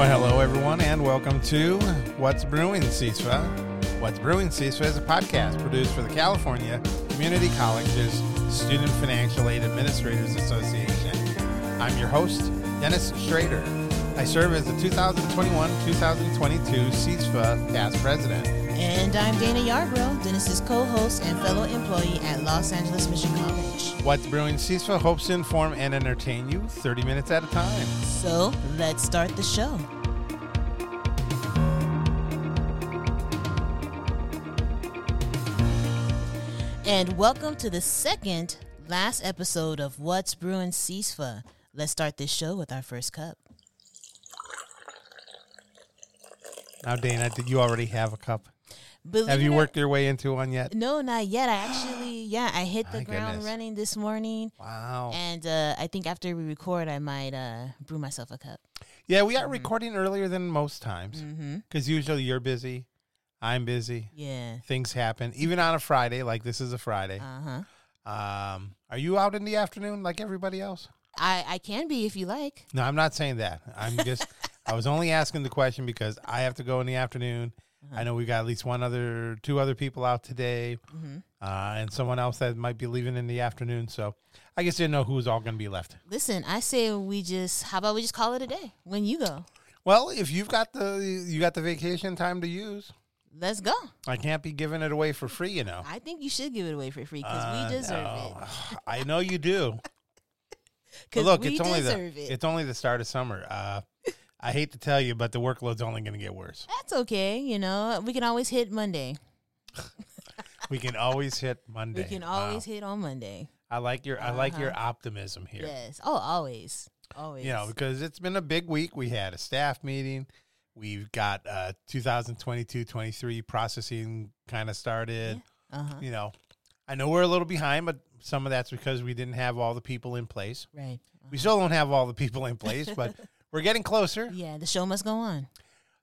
Well, hello everyone, and welcome to What's Brewing CISFA. What's Brewing CISFA is a podcast produced for the California Community Colleges Student Financial Aid Administrators Association. I'm your host, Dennis Schrader. I serve as the 2021-2022 CISFA past president. And I'm Dana Yarbrough, Dennis's co-host and fellow employee at Los Angeles Mission College. What's Brewing CISFA hopes to inform and entertain you 30 minutes at a time. So let's start the show. And welcome to the second last episode of What's Brewing CISFA. Let's start this show with our first cup. Now, Dana, did you already have a cup? Believe Have you or- worked your way into one yet? No, not yet. I actually, yeah, I hit the My ground goodness. running this morning. Wow. And uh, I think after we record, I might uh, brew myself a cup. Yeah, we are recording earlier than most times Mm-hmm. because usually you're busy, I'm busy, Yeah. things happen. Even on a Friday, like this is a Friday. Uh huh. Um, are you out in the afternoon like everybody else? I I can be if you like. No, I'm not saying that. I'm just, I was only asking the question because I have to go in the afternoon. I know we got at least one other, two other people out today, Mm-hmm. uh, and someone else that might be leaving in the afternoon. So I guess didn't know who's all going to be left. Listen, I say we just. How about we just call it a day when you go? Well, if you've got the, you got the vacation time to use. Let's go. I can't be giving it away for free, you know. I think you should give it away for free because Uh, we deserve no. it. I know you do. Because look, we it's only the it. it's only the start of summer. Uh, I hate to tell you, but the workload's only going to get worse. That's okay. You know, we can always hit Monday. We can always hit Monday. We can Wow. always hit on Monday. I like your I like your Uh-huh. optimism here. Yes. Oh, always. Always. You know, because it's been a big week. We had a staff meeting. We've got uh 2022-23 processing kind of started. Uh huh. You know, I know we're a little behind, but some of that's because we didn't have all the people in place. Right. We still don't have all the people in place, but we're getting closer. Yeah, the show must go on.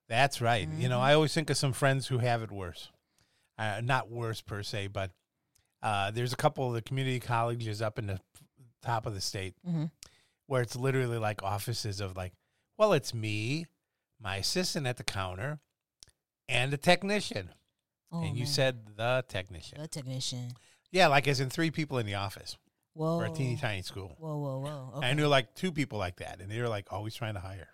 That's right. You Mm-hmm. know, I always think of some friends who have it worse. Uh, not worse per se, but uh, there's a couple of the community colleges up in the top of the state Mm-hmm. where it's literally like offices of like, well, it's me, my assistant at the counter, and a technician. Oh, and you said the technician. the technician. Yeah, like as in three people in the office Whoa. for a teeny tiny school. Whoa, whoa, whoa. And I Okay. knew like two people like that, and they were like always trying to hire.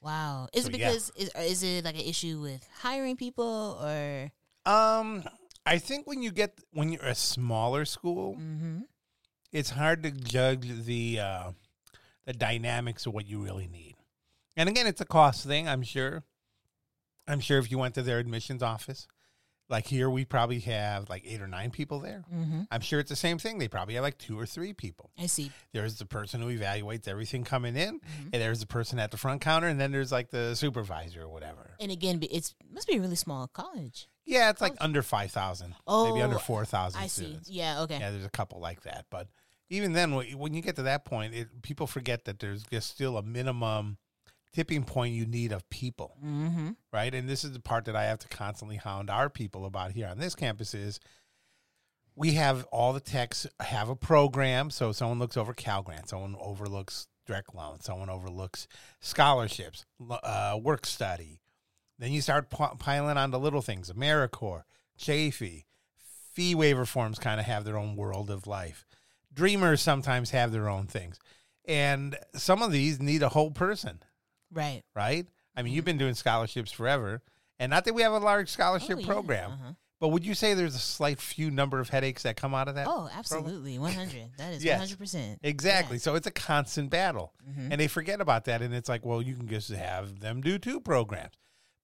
Wow. Is So, it yeah. because is, is it like an issue with hiring people or? Um, I think when you get when you're a smaller school, Mm-hmm. it's hard to judge the uh, the dynamics of what you really need. And again, it's a cost thing. I'm sure. I'm sure if you went to their admissions office, like here, we probably have like eight or nine people there. Mm-hmm. I'm sure it's the same thing. They probably have like two or three people. I see. There's the person who evaluates everything coming in, Mhm. and there's the person at the front counter, and then there's like the supervisor or whatever. And again, it's must be a really small college. Yeah, it's like under five thousand, Oh, maybe under Oh, four thousand. I see. Yeah. Okay. Yeah, there's a couple like that, but even then, when you get to that point, it, people forget that there's just still a minimum tipping point you need of people, Mm-hmm. right? And this is the part that I have to constantly hound our people about here on this campus is we have all the techs have a program. So someone looks over Cal Grant, someone overlooks direct loan, someone overlooks scholarships, uh, work study. Then you start p- piling on the little things, AmeriCorps, Chafee, fee waiver forms kind of have their own world of life. Dreamers sometimes have their own things. And some of these need a whole person, Right. right? I mean, you've been doing scholarships forever. And not that we have a large scholarship Oh, yeah. program, Uh-huh. but would you say there's a slight few number of headaches that come out of that? Oh, absolutely. 100. That is Yes. 100%. Exactly. So it's a constant battle. Mhm. And they forget about that. And it's like, well, you can just have them do two programs.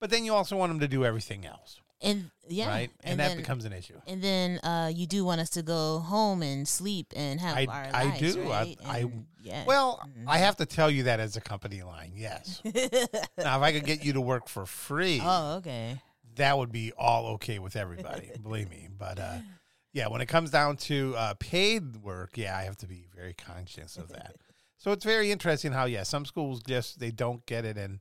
But then you also want them to do everything else, And yeah. right? And, And, that then, becomes an issue. and then uh, you do want us to go home and sleep and have I- our I lives, do. I- right? I- And, yeah. Well, Mhm. I have to tell you that as a company line, yes. now, if I could get you to work for free, oh, okay. that would be all okay with everybody, believe me. But uh, yeah, when it comes down to uh, paid work, yeah, I have to be very conscious of that. So it's very interesting how, yeah, some schools just they don't get it, and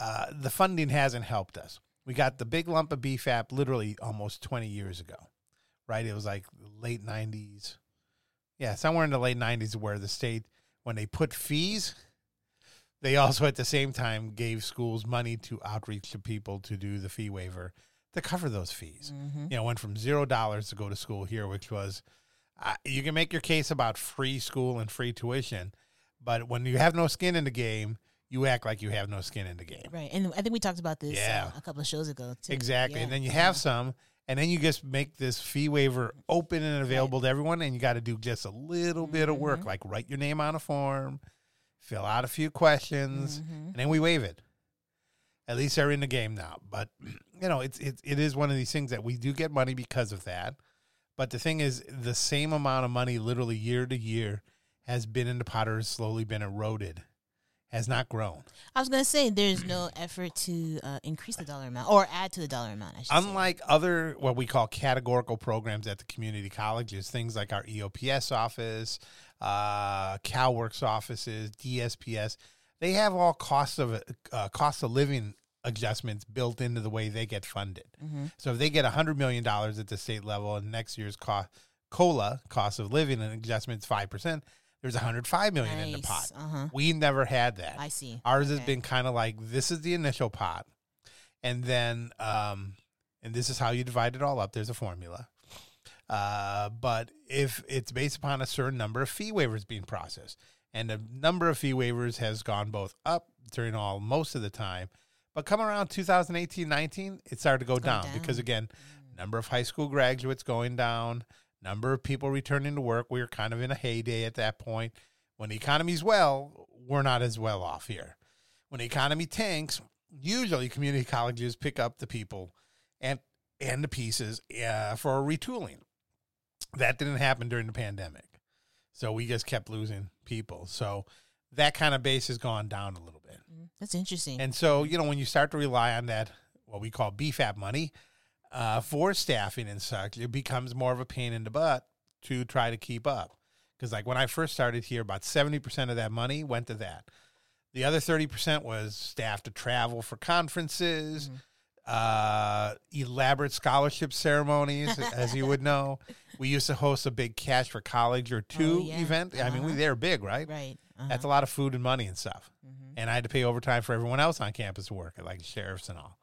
uh, the funding hasn't helped us. We got the big lump of BFAP literally almost 20 years ago, right? It was like late 90s. Yeah, somewhere in the late 90s where the state, when they put fees, they also at the same time gave schools money to outreach to people to do the fee waiver to cover those fees. Mm-hmm. You know, went from zero dollars to go to school here, which was uh, you can make your case about free school and free tuition, but when you have no skin in the game, you act like you have no skin in the game. Right, and I think we talked about this Yeah. uh, a couple of shows ago. Too. Exactly. Yeah. And then you have some, and then you just make this fee waiver open and available to everyone, and you got to do just a little bit of work, Mhm. like write your name on a form, fill out a few questions, Mhm. and then we waive it. At least they're in the game now. But you know, it's it, it is one of these things that we do get money because of that. But the thing is, the same amount of money, literally year to year, has been in the pot or has slowly been eroded, has not grown. I was gonna say there's no effort to uh, increase the dollar amount or add to the dollar amount. I should say. Unlike other what we call categorical programs at the community colleges, things like our EOPS office, uh, CalWorks offices, DSPS, they have all cost of uh, cost of living adjustments built into the way they get funded. Mhm. So if they get hundred million dollars at the state level and next year's cost COLA cost of living and adjustments five percent, there's one hundred five million in the pot. Uh huh. We never had that. I see. Ours has Okay. been kind of like this is the initial pot, and then um, and this is how you divide it all up. There's a formula, uh, but if it's based upon a certain number of fee waivers being processed, and the number of fee waivers has gone both up during all most of the time, but come around 2018, 19, it started to go, Go down, down. because again, number of high school graduates going down, number of people returning to work. We were kind of in a heyday at that point. When the economy's well, we're not as well off here. When the economy tanks, usually community colleges pick up the people and and the pieces uh, for retooling. That didn't happen during the pandemic, so we just kept losing people. So that kind of base has gone down a little bit. Mm, That's interesting. And so, you know, when you start to rely on that, what we call BFAP money uh, for staffing and such, it becomes more of a pain in the butt to try to keep up. Because, like, when I first started here, about 70% of that money went to that. The other 30% was staff to travel for conferences, Mhm. uh, elaborate scholarship ceremonies, as you would know. We used to host a big Cash for College or two yeah. event. I mean, we, Uh-huh. they're big, right? right. Uh-huh. That's a lot of food and money and stuff Mhm. and I had to pay overtime for everyone else on campus to work, like sheriffs and all.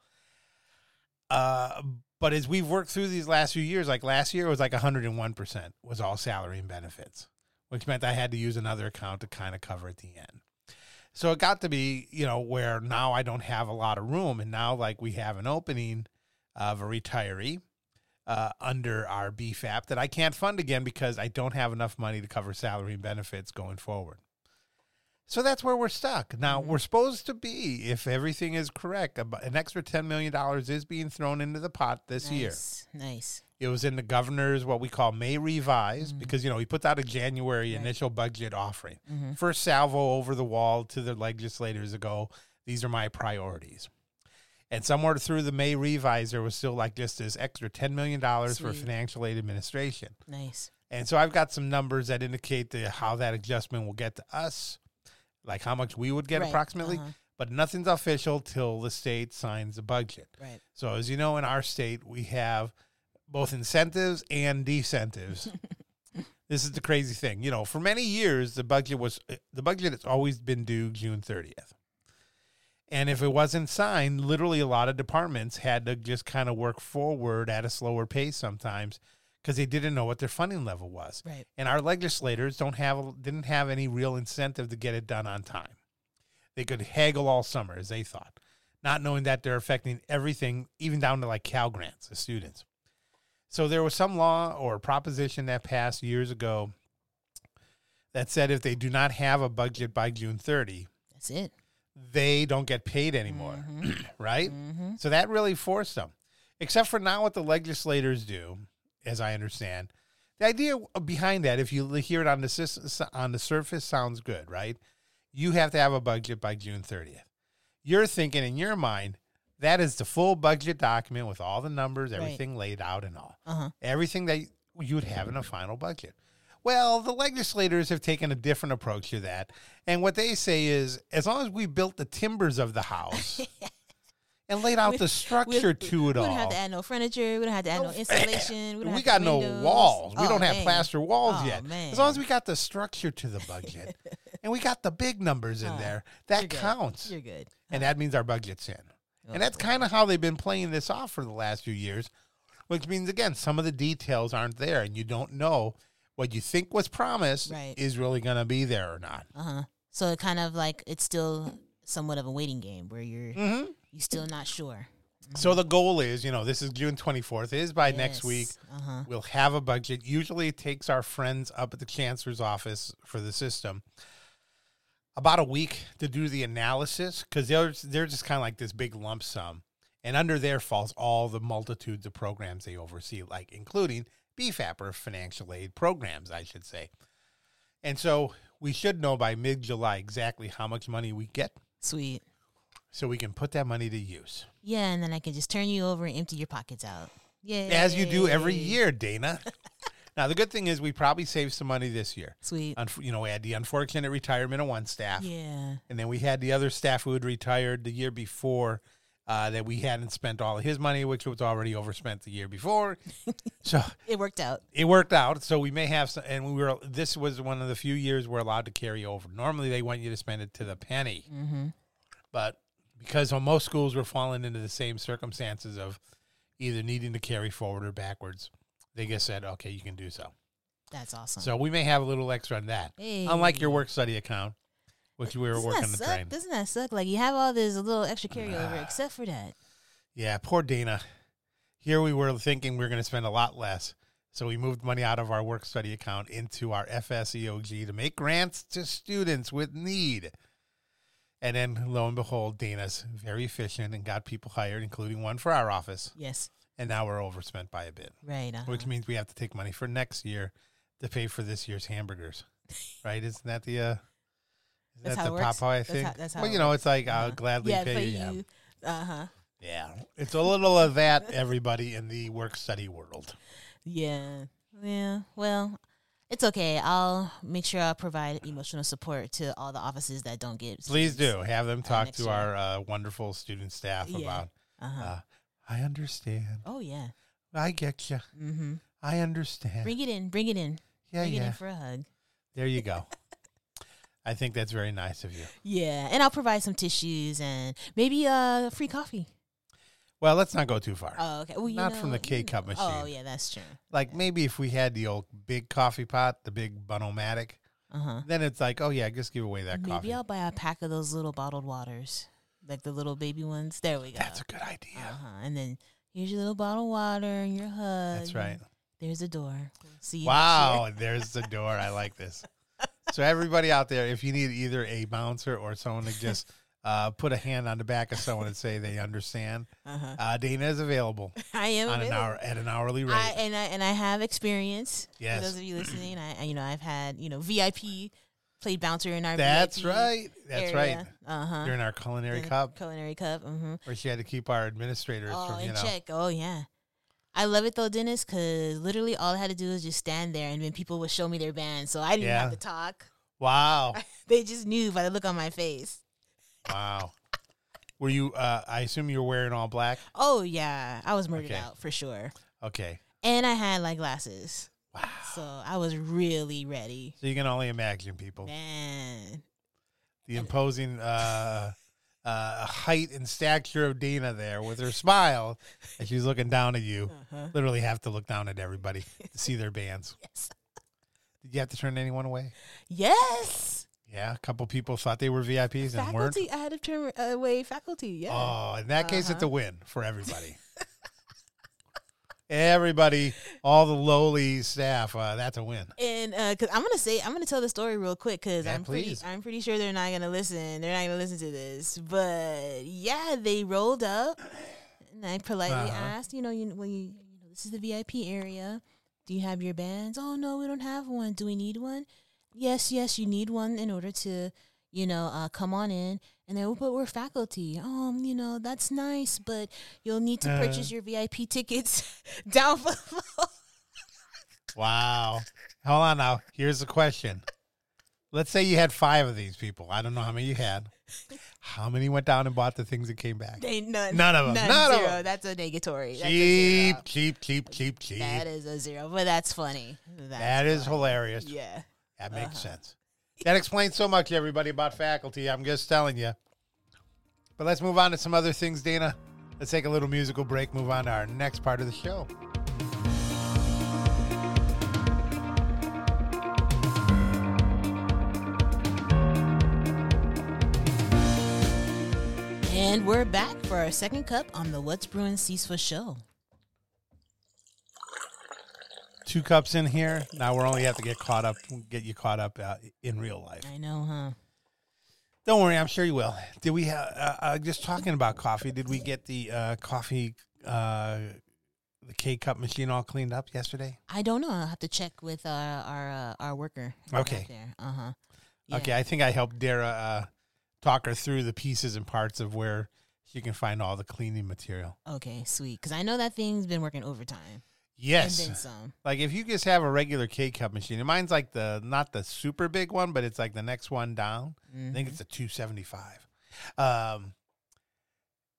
Uh, but as we've worked through these last few years, like last year, it was like 101% was all salary and benefits, which meant I had to use another account to kind of cover at the end. So it got to be, you know, where now I don't have a lot of room. And now, like, we have an opening of a retiree uh, under our BFAP that I can't fund again because I don't have enough money to cover salary and benefits going forward. So that's where we're stuck. Now, Mhm. we're supposed to be, if everything is correct, an extra $10 million is being thrown into the pot this year. nice. Nice. It was in the governor's, what we call May revise, Mhm. because, you know, he put out a January Right. initial budget offering. hmm First salvo over the wall to the legislators ago, these are my priorities. And somewhere through the May revise, there was still like just this extra $10 million for financial aid administration. Nice. And so I've got some numbers that indicate the, how that adjustment will get to us, like how much we would get Right. approximately, Uh-huh. but nothing's official till the state signs the budget. Right. So as you know, in our state, we have both incentives and decentives. this is the crazy thing. You know, for many years, the budget was the budget has always been due June 30th. And if it wasn't signed, literally a lot of departments had to just kind of work forward at a slower pace sometimes because they didn't know what their funding level was. Right. And our legislators don't have didn't have any real incentive to get it done on time. They could haggle all summer as they thought, not knowing that they're affecting everything, even down to like Cal grants, the students. So there was some law or proposition that passed years ago that said if they do not have a budget by June 30, That's it. they don't get paid anymore, Mhm. right? Mm-hmm. So that really forced them. Except for now, what the legislators do, as I understand, the idea behind that, if you hear it on the on the surface, sounds good, right? You have to have a budget by June 30th. You're thinking in your mind that is the full budget document with all the numbers, Right. everything laid out, and all Uh huh. everything that you would have in a final budget. Well, the legislators have taken a different approach to that. And what they say is as long as we built the timbers of the house and laid out We- the structure to it all. We don't have to add no furniture. We don't have to add no, No, installation. We, don't we have got no walls. We Oh, don't have man. plaster walls Oh, yet. man. As long as we got the structure to the budget and we got the big numbers in Huh. there. That You're good. counts, You're good. and that means our budget's in. And that's Oh. kind of how they've been playing this off for the last few years, which means again some of the details aren't there, and you don't know what you think was promised Right. is really going to be there or not. Uh huh. So it kind of like it's still somewhat of a waiting game where you're Mm-hmm. You still not sure. So the goal is, you know, this is June 24th. Is by next week Uh huh. we'll have a budget. Usually it takes our friends up at the chancellor's office for the system about a week to do the analysis because they're they're just kind of like this big lump sum, and under there falls all the multitudes of programs they oversee, like including BFAP or financial aid programs, I should say. And so we should know by mid July exactly how much money we get, Sweet. So we can put that money to use, Yeah, and then I can just turn you over and empty your pockets out. Yeah. as you do every year, Dana. now the good thing is we probably saved some money this year. Sweet. Unf- you know, we had the unfortunate retirement of one staff, Yeah. and then we had the other staff who had retired the year before uh, that we hadn't spent all of his money, which was already overspent the year before. so It worked out. it worked out. So we may have some, and we were. This was one of the few years we're allowed to carry over. Normally, they want you to spend it to the penny, Mm-hmm. but because most schools were falling into the same circumstances of either needing to carry forward or backwards, they just said, "Okay, you can do so." That's awesome. So we may have a little extra on that. Unlike your work study account, which we were Doesn't working suck? train. Doesn't that suck? Like you have all this little extra carryover, ah. except for that. Yeah, poor Dana. Here we were thinking we are going to spend a lot less. So we moved money out of our work study account into our FSEOG to make grants to students with need. And then lo and behold, Dana's very efficient and got people hired, including one for our office. Yes. And now we're overspent by a bit, Right. Uh-huh. which means we have to take money for next year to pay for this year's hamburgers. Right? Isn't that the uh is That's that the? Popeye That's thing? how- that's how well, you know, it's like I'll Uh-huh. gladly yeah, pay you. Yeah. you. Uh huh. Yeah, it's a little of that, everybody in the work study world. Yeah. Yeah. Well, it's okay. I'll make sure I'll provide emotional support to all the offices that don't get. Please do have them talk to year. our uh, wonderful student staff Yeah. about. Uh huh. Uh, I understand. oh yeah. I get you. Mm-hmm. I understand. Bring it in. Bring it in. yeah, bring it yeah. in for a hug. There you go. I think that's very nice of you. Yeah, and I'll provide some tissues and maybe uh free coffee. Well, let's not go too far. Oh, okay. Well, Not from the K-cup machine. Oh, yeah, that's true. Like maybe if we had the old big coffee pot, the big Bunn-O-Matic, Uh huh. then it's like, oh yeah, just give away that Maybe coffee. I'll buy a pack of those little bottled waters, like the little baby ones. There we go. That's a good idea. uh huh. And then here's your little bottle of water and your hug. That's right. There's a door. We'll see you. Wow, there's the door. I like this. So everybody out there, if you need either a bouncer or someone to just uh, put a hand on the back of someone and say they understand, Uh huh. uh, Dana is available I am on an hour at an hourly rate. I, and I and I have experience. Yes. For those of you listening, I you know I've had you know VIP played bouncer in our. That's VIP right. That's right. Uh huh. During our culinary cup, Culinary cup. Mm-hmm. where she had to keep our administrators Oh, from you know. check. Oh yeah. I love it though, Dennis, because literally all I had to do was just stand there, and then people would show me their band, so I didn't Yeah. have to talk. Wow, They just knew by the look on my face. Wow. Were you? Uh, I assume you were wearing all black. Oh yeah, I was murdered Okay. out for sure, Okay. and I had like glasses, Wow. so I was really ready. So you can only imagine people Man, the imposing uh, uh, height and stature of Dana there with her smile as she's looking down at you. uh-huh. Literally have to look down at everybody to see their bands. yes, Did you have to turn anyone away? yes. Yeah, a couple people thought they were VIPs and weren't. Faculty, I had to turn away faculty. Yeah. Oh, in that case, it's a Uh-huh. win for everybody. everybody, all the lowly staff, uh, that's a win. And uh, cause I'm gonna say I'm gonna tell the story real quick because Yeah, I'm pretty, I'm pretty sure they're not gonna listen. They're not gonna listen to this. But yeah, they rolled up, and I politely Uh-huh. asked, you know, you well, you, you know, this is the VIP area. Do you have your bands? Oh no, we don't have one. Do we need one? Yes, yes, you need one in order to, you know, uh, come on in. And then, but we're faculty. Um, you know, that's nice, but you'll need to Uh. purchase your VIP tickets down below. Wow. Hold on now. Here's the question. Let's say you had five of these people. I don't know how many you had. How many went down and bought the things that came back? They none. None of 'em. None, None of zero. 'em. That's a negatory. That's a Cheap, zero. cheap, cheap, cheap, cheap. That is a zero, but that's funny. That's That is hilarious. Yeah. That makes Uh-huh. sense. that explains so much, everybody, about faculty. I'm just telling you. But let's move on to some other things, Dana. Let's take a little musical break, move on to our next part of the show. And we're back for our second cup on the What's Brewing CISFA show. Two cups in here. Now we're only have to get caught up, get you caught up uh, in real life. I know, huh? Don't worry, I'm sure you will. Did we have uh, uh, just talking about coffee? Did we get the uh, coffee, uh, the K cup machine all cleaned up yesterday? I don't know. I'll have to check with our our uh, our worker. Okay. Uh huh. Okay, I think I helped Dara uh, talk her through the pieces and parts of where she can find all the cleaning material. Okay, sweet. Because I know that thing's been working overtime. Yes, And then some. like if you just have a regular K cup machine, and mine's like the not the super big one, but it's like the next one down. I think it's a two seventy five. Um,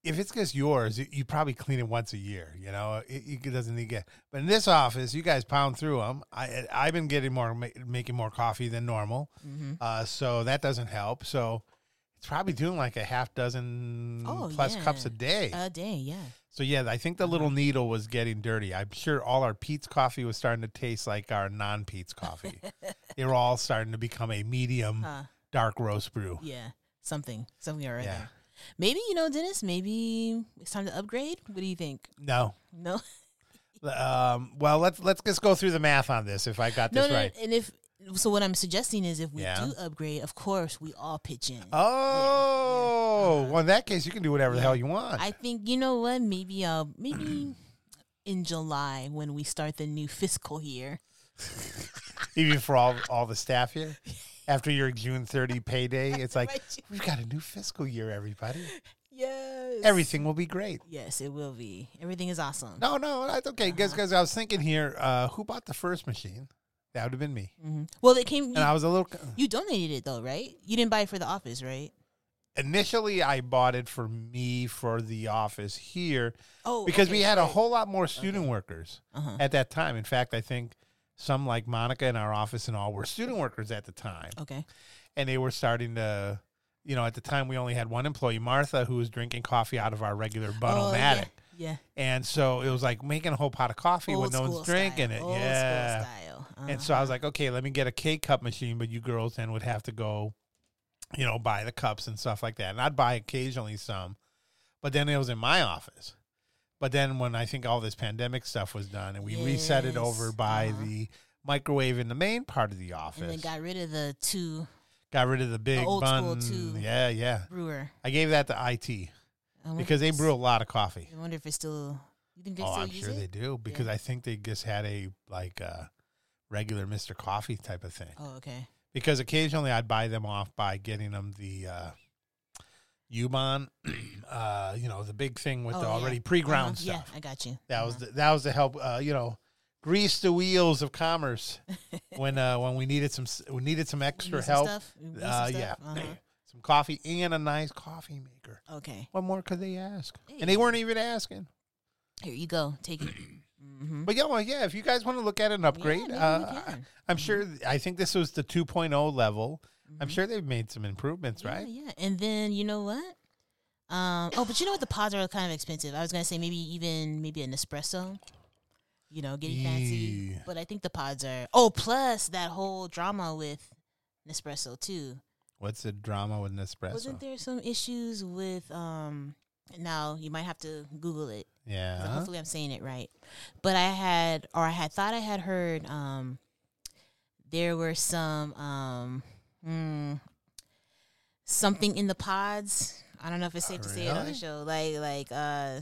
if it's just yours, you, you probably clean it once a year. You know, it, it doesn't need to get. But in this office, you guys pound through them. I I've been getting more ma- making more coffee than normal, Mm-hmm. uh, so that doesn't help. So it's probably doing like a half dozen Oh, plus yeah. cups a day. A day, yeah. So yeah, I think the little Uh-huh. needle was getting dirty. I'm sure all our Pete's coffee was starting to taste like our non Pete's coffee. they were all starting to become a medium Huh. dark roast brew. Yeah. Something. Something already. Yeah. Maybe, you know, Dennis, maybe it's time to upgrade. What do you think? No. No? Um, well, let's let's just go through the math on this. If I got no, this no. right. And if so, what I'm suggesting is if we Yeah. do upgrade, of course, we all pitch in. Oh, Uh-huh. well, in that case, you can do whatever the hell you want. I think you know what? Maybe uh maybe in July when we start the new fiscal year. Even for all all the staff here, after your June 30 payday, it's like we've got a new fiscal year. Everybody, Yes. everything will be great. Yes, it will be. Everything is awesome. No, no, that's okay. Because Uh-huh. I was thinking here, uh, who bought the first machine? That would have been me. Mm-hmm. Well, it came. And I was a little. you donated it though, right? You didn't buy it for the office, right? Initially, I bought it for me for the office here Oh, because we had a whole lot more student workers Uh-huh. at that time. In fact, I think some like Monica in our office and all were student workers at the time, Okay. and they were starting to. You know, at the time we only had one employee, Martha, who was drinking coffee out of our regular Oh, Bunn-O-Matic. Yeah. And so it was like making a whole pot of coffee yeah. when no one's drinking style. it. Old yeah. Style. And so I was Uh-huh. like, okay, let me get a K cup machine, but you girls then would have to go, you know, buy the cups and stuff like that. And I'd buy occasionally some, but then it was in my office. But then when I think all this pandemic stuff was done and we reset it over by uh-huh. the microwave in the main part of the office. and then got rid of the two got rid of the big old school two. Yeah, yeah. brewer. I gave that to IT because they brew a lot of coffee. I wonder if it's still. You think they Oh, still I'm use sure it? they do because I think they just had a like a regular Mr. Coffee type of thing. Oh, okay. because occasionally I'd buy them off by getting them the uh, Ubon, uh, you know, the big thing with Oh, the yeah. already pre-ground Uh-huh. stuff. Yeah, I got you. That was Uh-huh. the, that was to help, uh, you know, grease the wheels of commerce when uh, when we needed some s- we needed some extra help, stuff? You need some uh, stuff? yeah, Uh-huh. Some coffee and a nice coffee maker. Okay. What more could they ask? Hey. And they weren't even asking. Here you go. Take it. Mm-hmm. But yeah, well, yeah, if you guys want to look at an upgrade, uh, I- I'm sure. I think this was the 2.0 level. I'm sure they've made some improvements, Mm-hmm. Yeah, right? Yeah, and then you know what? Um. Oh, but you know what? The pods are kind of expensive. I was gonna say maybe even maybe an espresso. You know, getting fancy. Yeah. But I think the pods are. Oh, plus that whole drama with Nespresso too. What's the drama with Nespresso? Wasn't there some issues with um? Now you might have to Google it. yeah. Hopefully, I'm saying it right. But I had, or I had thought I had heard, um, there were some, um, hmm, something in the pods. I don't know if it's safe to say it on the show, like, like, uh,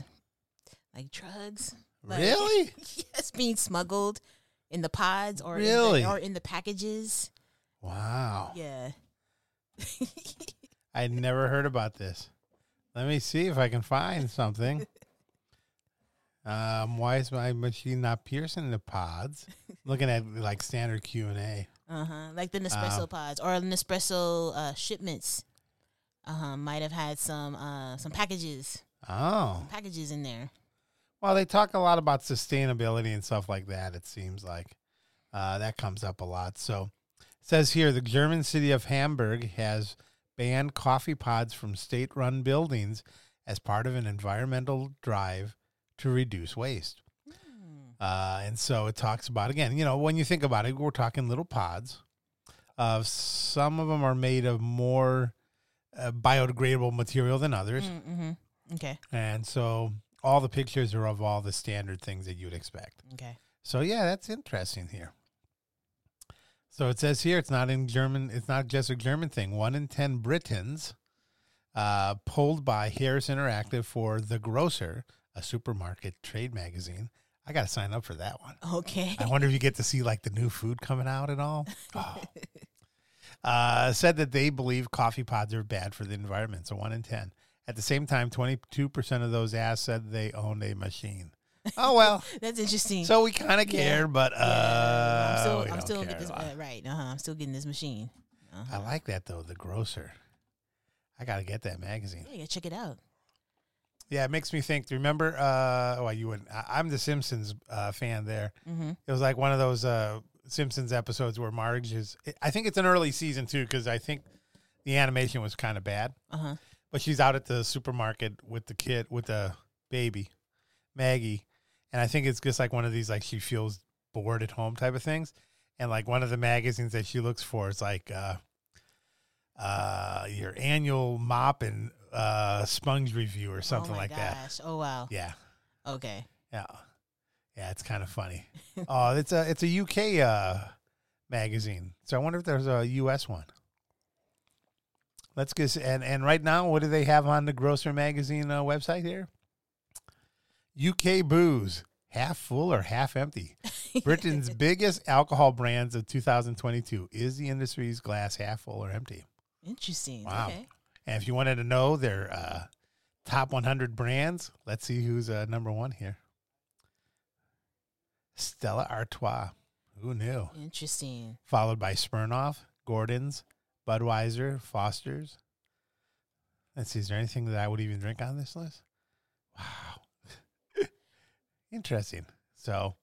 like drugs. Like- Really? yes, being smuggled in the pods or Really? in the, or in the packages. Wow. Yeah. I'd never heard about this. Let me see if I can find something. Um, why is my machine not piercing the pods? Looking at like standard Q and A. Uh huh. Like the Nespresso Um, pods or Nespresso uh, shipments. Uh huh. Might have had some uh some packages Oh, packages in there. well, they talk a lot about sustainability and stuff like that. It seems like uh, that comes up a lot. So, says here the German city of Hamburg has banned coffee pods from state run buildings as part of an environmental drive to reduce waste. Uh, and so it talks about, again, you know, when you think about it, we're talking little pods. Uh, some of them are made of more uh, biodegradable material than others. Mm-hmm. Okay. And so all the pictures are of all the standard things that you'd expect. Okay. So yeah, that's interesting here. So it says here it's not in German. It's not just a German thing. One in ten Britons, uh, polled by Harris Interactive for The Grocer, a supermarket trade magazine. I got to sign up for that one. Okay. I wonder if you get to see like the new food coming out and all. Oh. Uh, said that they believe coffee pods are bad for the environment. So one in ten. At the same time, twenty-two percent of those asked said they owned a machine. Oh well. That's interesting. So we kind of Yeah. care, but uh, Yeah, I'm still, I'm still getting this uh, right. Uh-huh. I'm still getting this machine. Uh-huh. I like that though, the grocer. I gotta get that magazine. Yeah, check it out. Yeah, it makes me think. Remember? Uh, well, you wouldn't. I, I'm the Simpsons uh, fan. There, Mm-hmm. it was like one of those uh, Simpsons episodes where Marge is. I think it's an early season too, because I think the animation was kind of bad. Uh huh. But she's out at the supermarket with the kid, with the baby, Maggie, and I think it's just like one of these like she feels bored at home type of things, and like one of the magazines that she looks for is like uh, uh, your annual mop and uh, sponge review or something oh like that. Oh wow. Yeah, Okay. yeah, yeah. It's kind of funny. oh, it's a it's a UK uh, magazine, so I wonder if there's a US one. Let's get and and right now, what do they have on the Grocer magazine uh, website here? UK booze, half full or half empty. Britain's biggest alcohol brands of 2022 is the industry's glass half full or empty. Interesting. Wow. Okay. And if you wanted to know their uh, top 100 brands, let's see who's uh, number one here. Stella Artois. Who knew? Interesting. Followed by Smirnoff, Gordon's, Budweiser, Foster's. Let's see, is there anything that I would even drink on this list? Wow. Interesting. So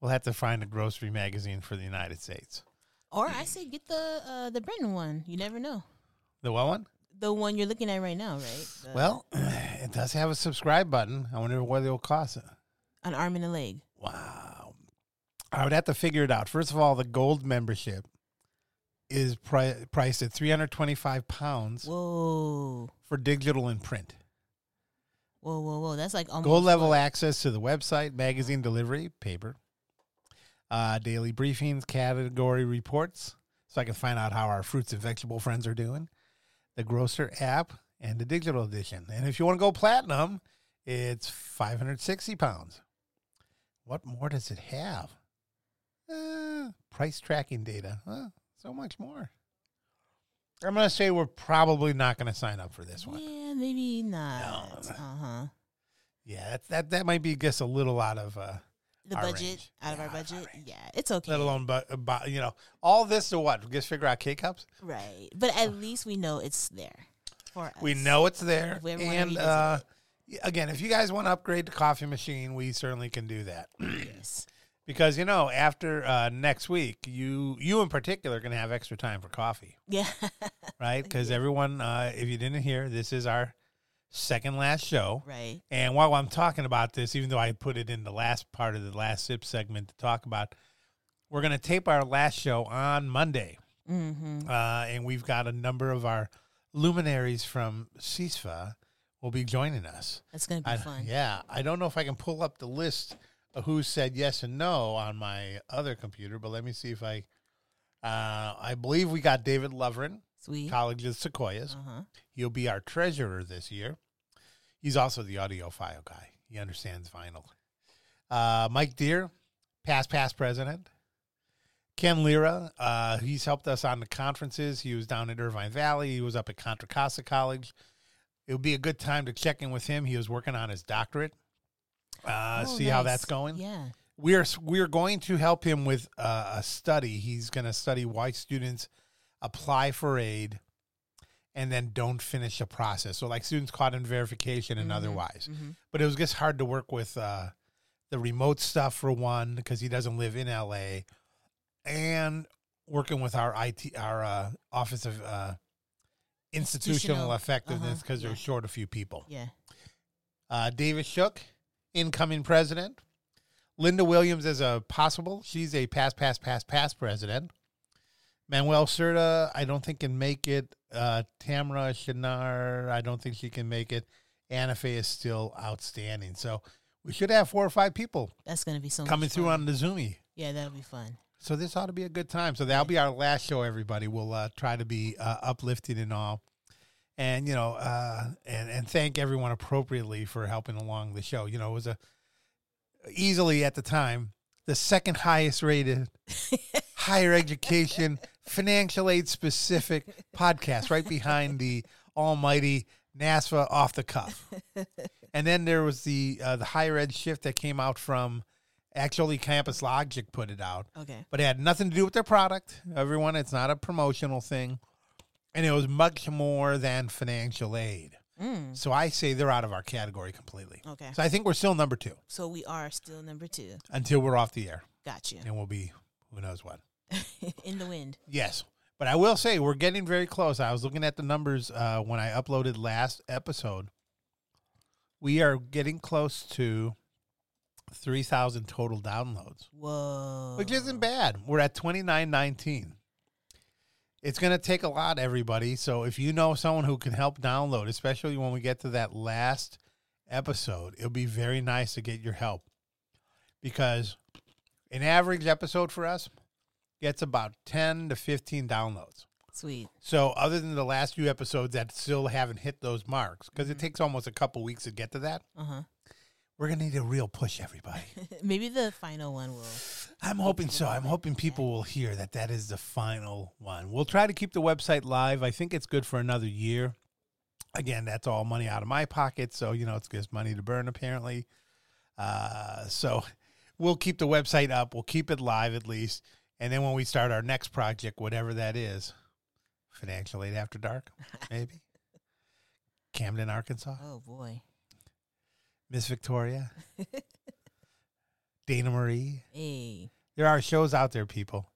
we'll have to find a grocery magazine for the United States. Or I say get the uh, the Britain one. You never know. The what one? The one you're looking at right now, right? The- Well, it does have a subscribe button. I wonder what it'll cost. an arm and a leg. Wow. I would have to figure it out. First of all, the gold membership is pri- priced at 325 pounds Whoa. for digital and print. Whoa, whoa, whoa. That's like almost Gold level what? access to the website, magazine delivery, paper, uh, daily briefings, category reports, so I can find out how our fruits and vegetable friends are doing, the grocer app, and the digital edition. And if you want to go platinum, it's 560 pounds. What more does it have? Uh, price tracking data. Huh, so much more. I'm going to say we're probably not going to sign up for this one. Yeah, maybe not. No. Uh huh. Yeah, that that that might be just a little out of uh, The Our budget range. out of Yeah, our out of our budget. Yeah, it's okay. let alone but, you know all this to what? Just figure out K cups. right, but at least we know it's there for us. We know it's there, If we ever wanna and uh, again, if you guys want to upgrade the coffee machine, we certainly can do that. Yes. Because you know, after uh, next week, you you in particular are going to have extra time for coffee, Yeah. right? Because everyone, uh, if you didn't hear, this is our second last show. right. And while I'm talking about this, even though I put it in the last part of the last sip segment to talk about, we're going to tape our last show on Monday. Mm-hmm. Uh, and we've got a number of our luminaries from CISFA will be joining us. That's gonna be I- fun. Yeah, I don't know if I can pull up the list who said yes and no on my other computer, but let me see if I. Uh, I believe we got David Lovren, Sweet. College of Sequoias. Uh huh. He'll be our treasurer this year. He's also the audiophile guy. He understands vinyl. Uh, Mike Deere, past past president. Ken Lira, uh, he's helped us on the conferences. He was down at Irvine Valley. He was up at Contra Costa College. It would be a good time to check in with him. He was working on his doctorate. Uh, Oh, see how that's going Yeah. we are we are going to help him with uh, a study. He's going to study why students apply for aid and then don't finish a process. So like students caught in verification and Mhm. otherwise. Mm-hmm. But it was just hard to work with uh, the remote stuff for one because he doesn't live in LA, and working with our IT, our uh, Office of uh, Institutional Institutional, Effectiveness uh-huh, because they're yeah. short a few people. Yeah. Uh, Davis Shook, incoming president. Linda Williams as a possible. She's a past, past, past, past president. Manuel Serta, I don't think can make it. Uh, Tamara Shinar, I don't think she can make it. Anna Faye is still outstanding. So we should have four or five people That's gonna be so coming through on the Zoomy. Yeah, that'll be fun. So this ought to be a good time. So that'll be our last show. Everybody, we'll uh, try to be uh, uplifting and all, and you know, uh, and and thank everyone appropriately for helping along the show. You know, it was a easily at the time the second highest rated higher education financial aid specific podcast, right behind the almighty NASFAA off the cuff. And then there was the uh, the higher ed shift that came out from actually Campus Logic put it out Okay. but it had nothing to do with their product. Everyone, it's not a promotional thing. And it was much more than financial aid. Mm. So I say they're out of our category completely. Okay. So I think we're still number two So we are still number two. until we're off the air. Got you. And we'll be who knows what. In the wind. Yes. But I will say we're getting very close. I was looking at the numbers uh, when I uploaded last episode. We are getting close to 3,000 total downloads. Whoa. which isn't bad. We're at twenty nine nineteen. It's going to take a lot, everybody. So if you know someone who can help download, especially when we get to that last episode, it'll be very nice to get your help because an average episode for us gets about ten to fifteen downloads. Sweet. So other than the last few episodes that still haven't hit those marks, because it takes almost a couple weeks to get to that, Uh huh. We're going to need a real push, everybody. Maybe the final one will. I'm hoping so. I'm hoping people will hear that that is the final one. We'll try to keep the website live. I think it's good for another year. Again, that's all money out of my pocket, so you know it's just money to burn apparently. Uh, so we'll keep the website up. We'll keep it live at least, and then when we start our next project, whatever that is, financial aid after dark, maybe Camden, Arkansas, Oh boy. Miss Victoria, Dana Marie. Hey. There are shows out there, people.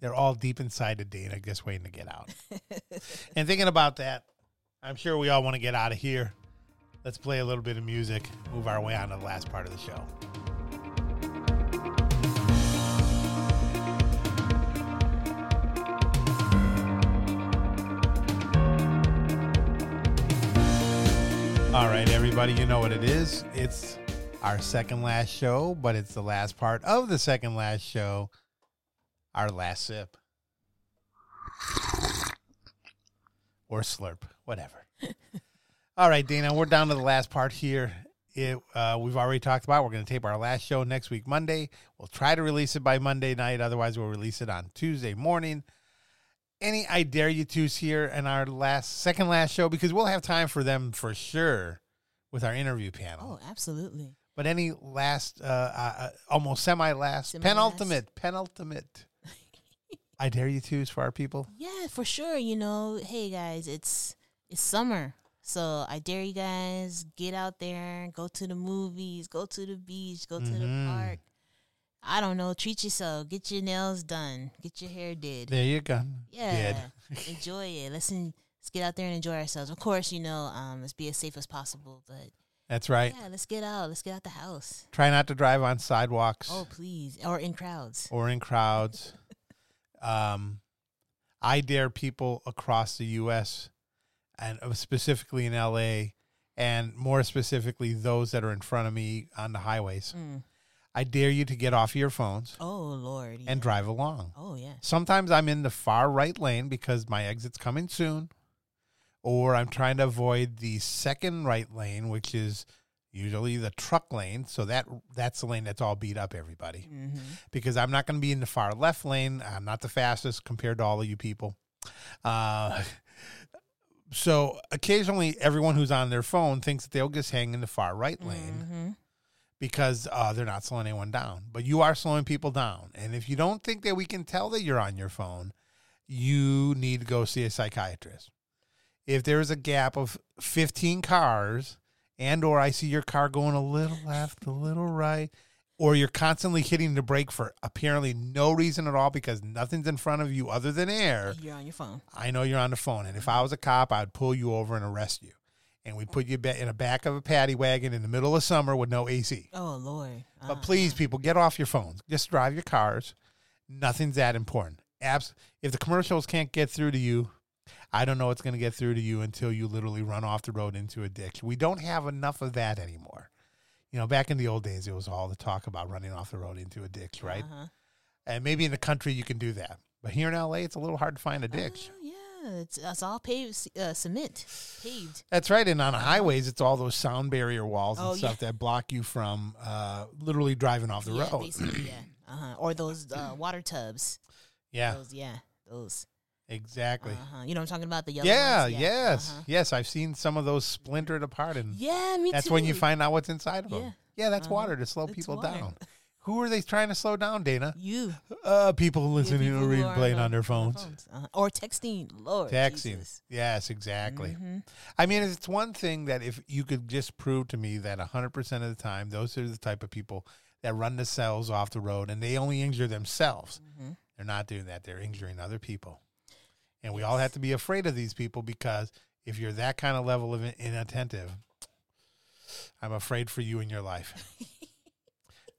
They're all deep inside of Dana, just waiting to get out. and thinking about that, I'm sure we all want to get out of here. Let's play a little bit of music, move our way on to the last part of the show. All right, everybody, you know what it is. It's our second last show, but it's the last part of the second last show. Our last sip. Or slurp, whatever. All right, Dana, we're down to the last part here. It, uh, we've already talked about we're going to tape our last show next week, Monday. We'll try to release it by Monday night. Otherwise, we'll release it on Tuesday morning. Any I dare you twos here in our last second last show because we'll have time for them for sure with our interview panel. Oh, absolutely. But any last, uh, uh, almost semi last, penultimate, penultimate. I dare you twos for our people. Yeah, for sure. You know, hey guys, it's it's summer. So I dare you guys get out there, go to the movies, go to the beach, go to the Mhm. park. I don't know, treat yourself, get your nails done, get your hair did. There you go. Yeah. Enjoy it. Let's en- let's get out there and enjoy ourselves. Of course, you know, um, let's be as safe as possible, but That's right. yeah, let's get out. Let's get out the house. Try not to drive on sidewalks Oh, please, or in crowds. or in crowds. um, I dare people across the U.S. and uh, specifically in L.A. and more specifically those that are in front of me on the highways. Mm. I dare you to get off your phones Oh Lord. and drive along. Oh yeah. Sometimes I'm in the far right lane because my exit's coming soon, or I'm trying to avoid the second right lane, which is usually the truck lane. So that that's the lane that's all beat up, everybody. hmm Because I'm not going to be in the far left lane. I'm not the fastest compared to all of you people. Uh, so occasionally, everyone who's on their phone thinks that they'll just hang in the far right lane hmm because uh, they're not slowing anyone down. But you are slowing people down. And if you don't think that we can tell that you're on your phone, you need to go see a psychiatrist. If there's a gap of 15 cars and or I see your car going a little left, a little right, or you're constantly hitting the brake for apparently no reason at all because nothing's in front of you other than air, You're on your phone. I know you're on the phone. And if I was a cop, I'd pull you over and arrest you. And we'd put you in the back of a paddy wagon in the middle of summer with no AC. Oh Lord. But Uh, please, people, get off your phones. Just drive your cars. Nothing's that important. Abs- if the commercials can't get through to you, I don't know what's going to get through to you until you literally run off the road into a ditch. We don't have enough of that anymore. You know, back in the old days, it was all the talk about running off the road into a ditch, right? uh-huh. And maybe in the country you can do that, but here in LA, it's a little hard to find a ditch. Yeah, it's, it's all paved uh, cement, paved. That's right. And on highways, it's all those sound barrier walls and Oh, stuff that block you from uh, literally driving off the yeah, road. basically, yeah. Uh-huh. Or those uh, water tubs. Yeah, Those, yeah, those. exactly. Uh-huh. You know what I'm talking about? The yellow Yeah, ones? yes, uh-huh. yes. I've seen some of those splintered apart, and Yeah, me that's too. when you find out what's inside of them. Yeah. Yeah, that's Uh-huh. water to slow It's people water. down. Who are they trying to slow down, Dana? You. Uh, people listening people to who are playing on- on their phones. Uh-huh. Or texting. Lord. Texting. Jesus. Yes, exactly. Mhm. I mean, it's one thing that if you could just prove to me that 100% of the time, those are the type of people that run themselves off the road and they only injure themselves. Mhm. They're not doing that. They're injuring other people. And we all have to be afraid of these people because if you're that kind of level of inattentive, I'm afraid for you in your life.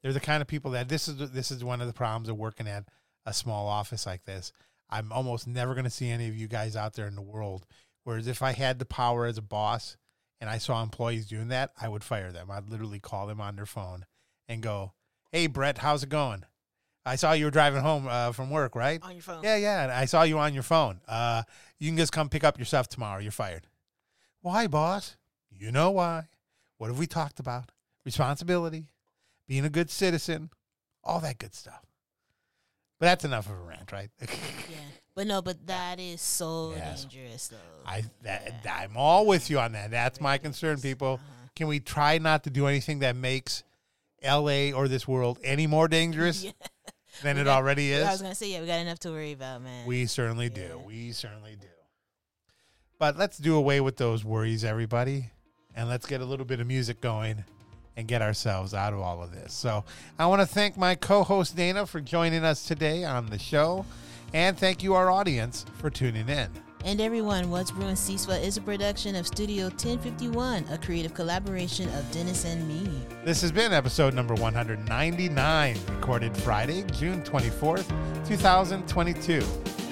They're the kind of people that this is this is one of the problems of working at a small office like this. I'm almost never going to see any of you guys out there in the world. Whereas if I had the power as a boss and I saw employees doing that, I would fire them. I'd literally call them on their phone and go, "Hey, Brett, how's it going? I saw you were driving home uh, from work, right? On your phone. Yeah, yeah. and I saw you on your phone. Uh, you can just come pick up your stuff tomorrow. You're fired. Why, boss? You know why. What have we talked about? Responsibility, being a good citizen, all that good stuff. But that's enough of a rant, right? Yeah. But no, but that is so Yes. dangerous, though. I that, Yeah. I'm all with you on that. That's my concern, people. Uh-huh. Can we try not to do anything that makes L.A. or this world any more dangerous Yeah. than We it got- already is? I was gonna say, yeah, we got enough to worry about, man. We certainly do. We certainly do. But let's do away with those worries, everybody, and let's get a little bit of music going and get ourselves out of all of this. So I want to thank my co host Dana for joining us today on the show, and thank you, our audience, for tuning in. And everyone, What's Brewing CISFA is a production of Studio 1051, a creative collaboration of Dennis and me. This has been episode number 199, recorded Friday, June 24th, 2022.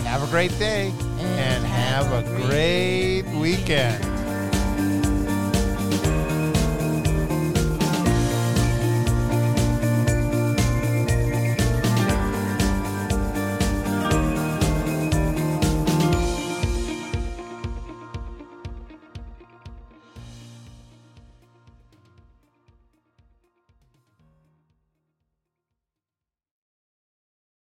Have a great day and have a great weekend.